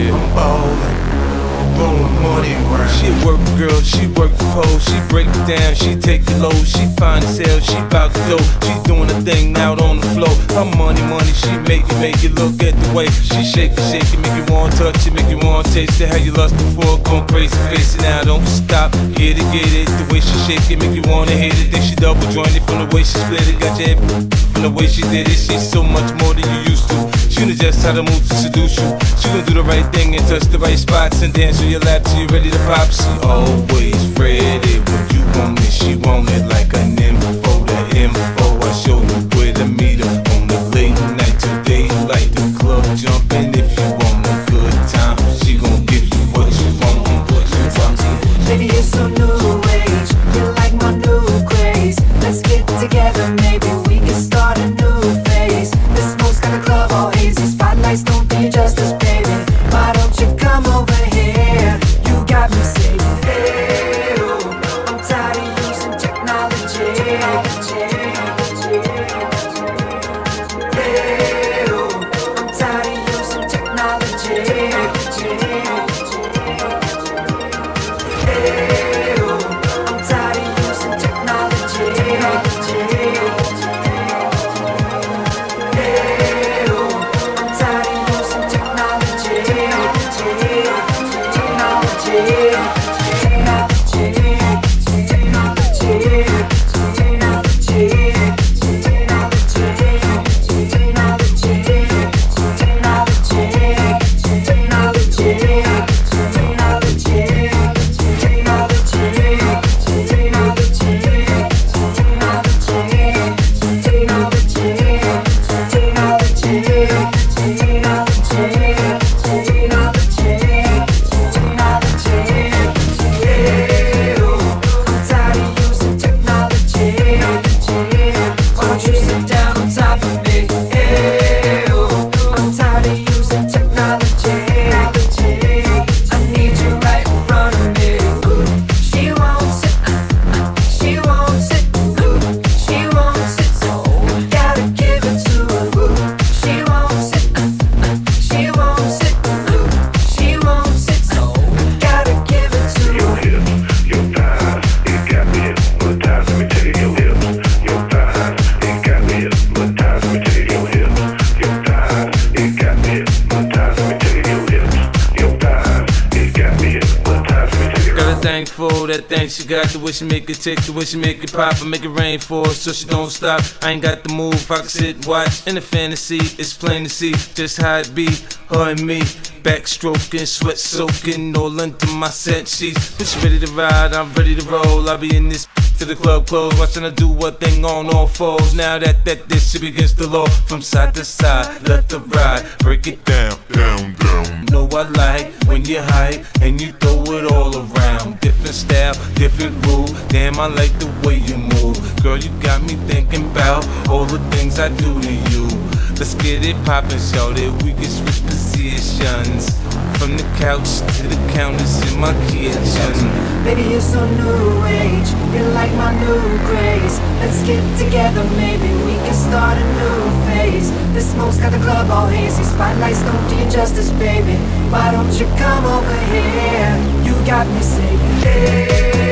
Yeah. I'm ballin'. Money she work girl, she work the pole, she break down, she take it low, she find hell, she bout to go, she doing a thing out on the floor. Her money, money, she make it, make it look at the way she shake it, shake it, make you want to touch it, make you want to taste it. How you lost before, going crazy, face it now, don't stop, get it, get it. The way she shake it, make you wanna hit it. Then she double jointed from the way she split it, got your from the way she did it. She's so much more than you used to. Knows just how to move to seduce you. She gon' do the right thing and touch the right spots and dance on your lap till you're ready to pop. She always ready when you want it. She want it like an info, the info. I show you where to meet her on the late night till daylight. The club jumping she make it tick, the way she make it pop, and make it rain for her so she don't stop. I ain't got the move, I can sit and watch. In the fantasy, it's plain to see just how it be, her and me. Backstroking, sweat soaking, all into my set sheets. When she ready to ride, I'm ready to roll. I'll be in this to the club close, watching her do what thing on all fours. Now that that this shit against the law, from side to side, left to right, break it down, down, down. Know I like when you hype and you throw it all around. Different style, different rule. Damn, I like the way you move. Girl, you got me thinking about all the things I do to you. Let's get it poppin', show that we can switch positions. From the couch to the counters in my kitchen. Baby, you're so new age. You're like my new craze. Let's get together, maybe we can start a new phase. The smoke's got the club all hazy. Spotlights don't do you justice, baby. Why don't you come over here? Got me saying, hey,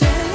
Thank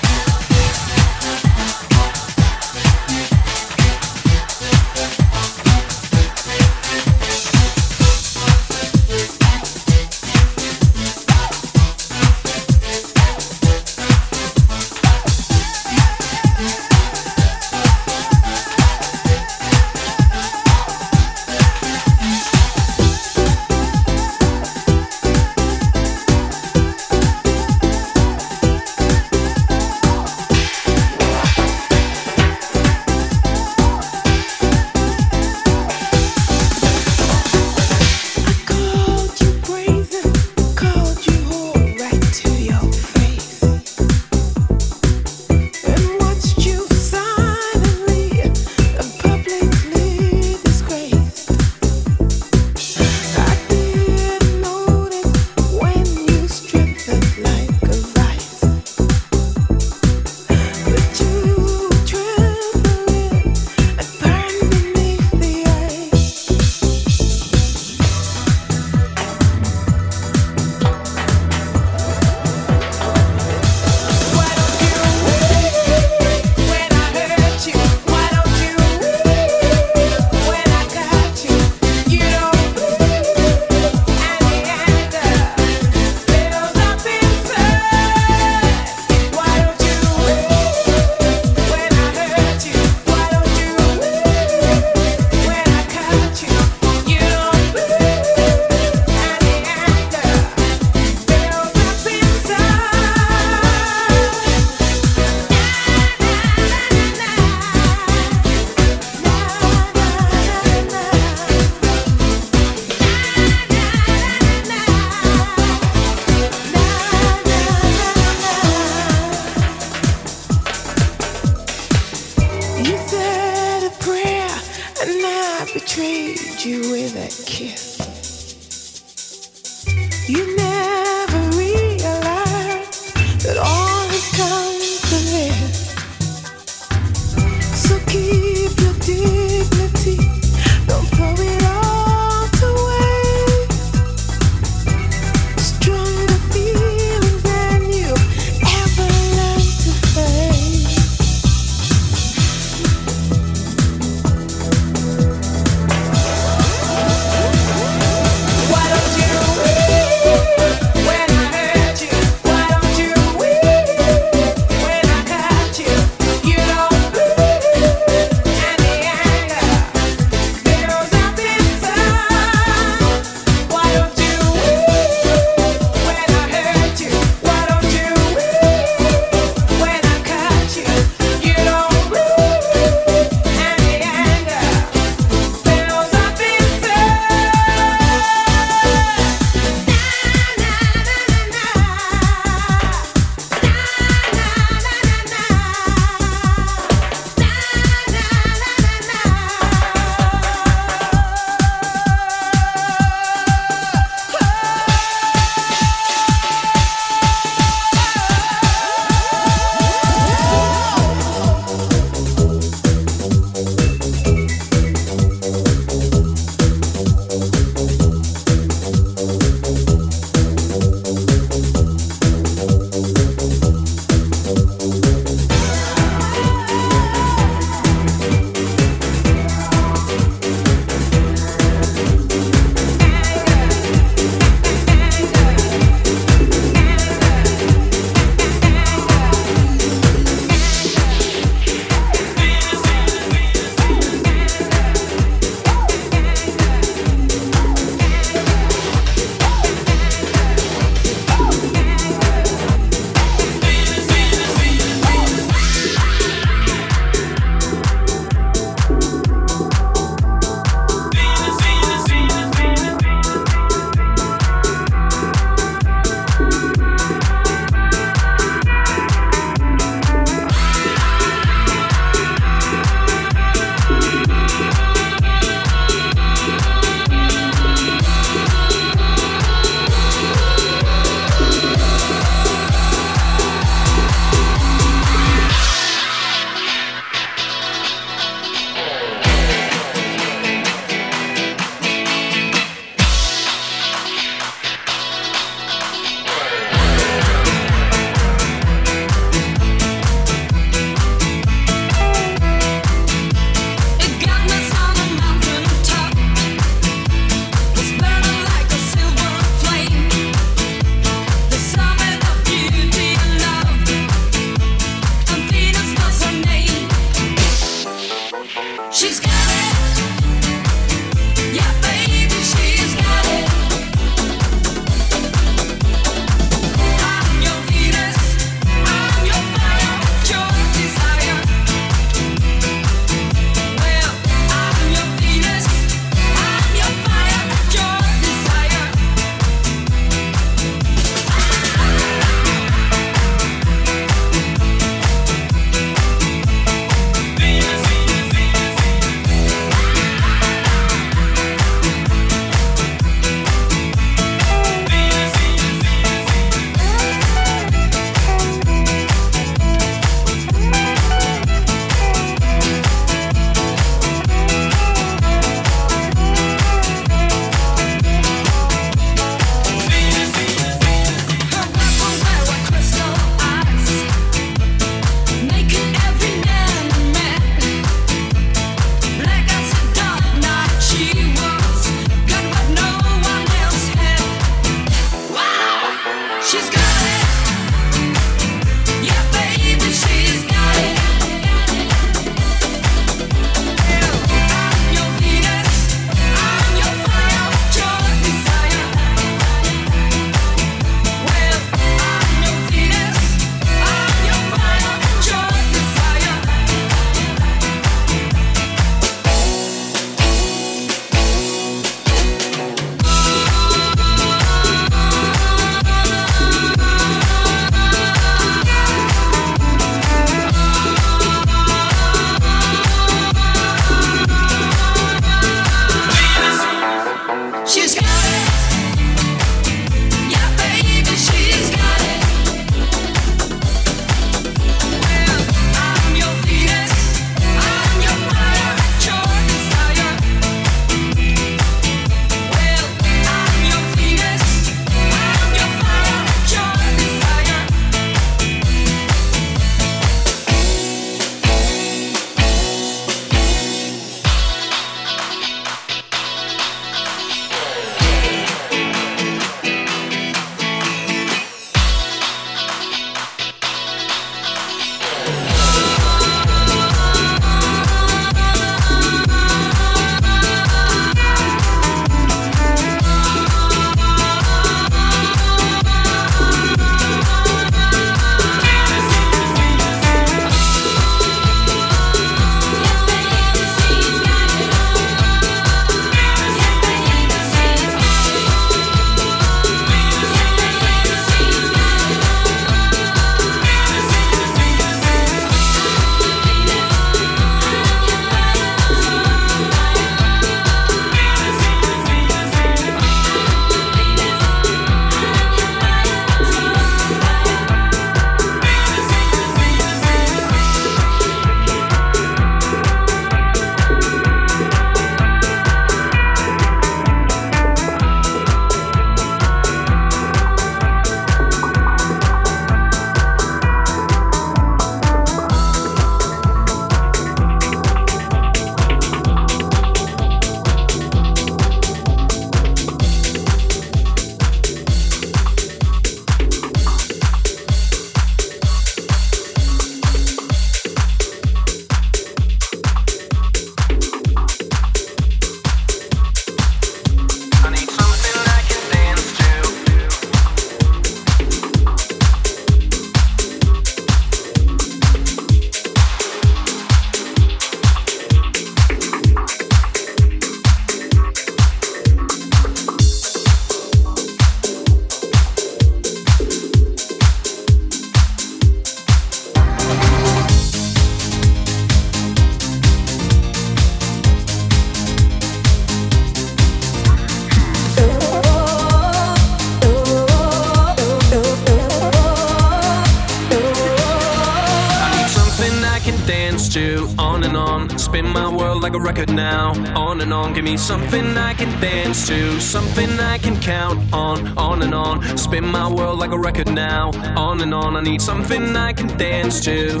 Give me something I can dance to, something I can count on, on and on. Spin my world like a record now, on and on. I need something I can dance to.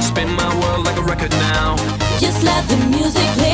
Spin my world like a record now. Just let the music play.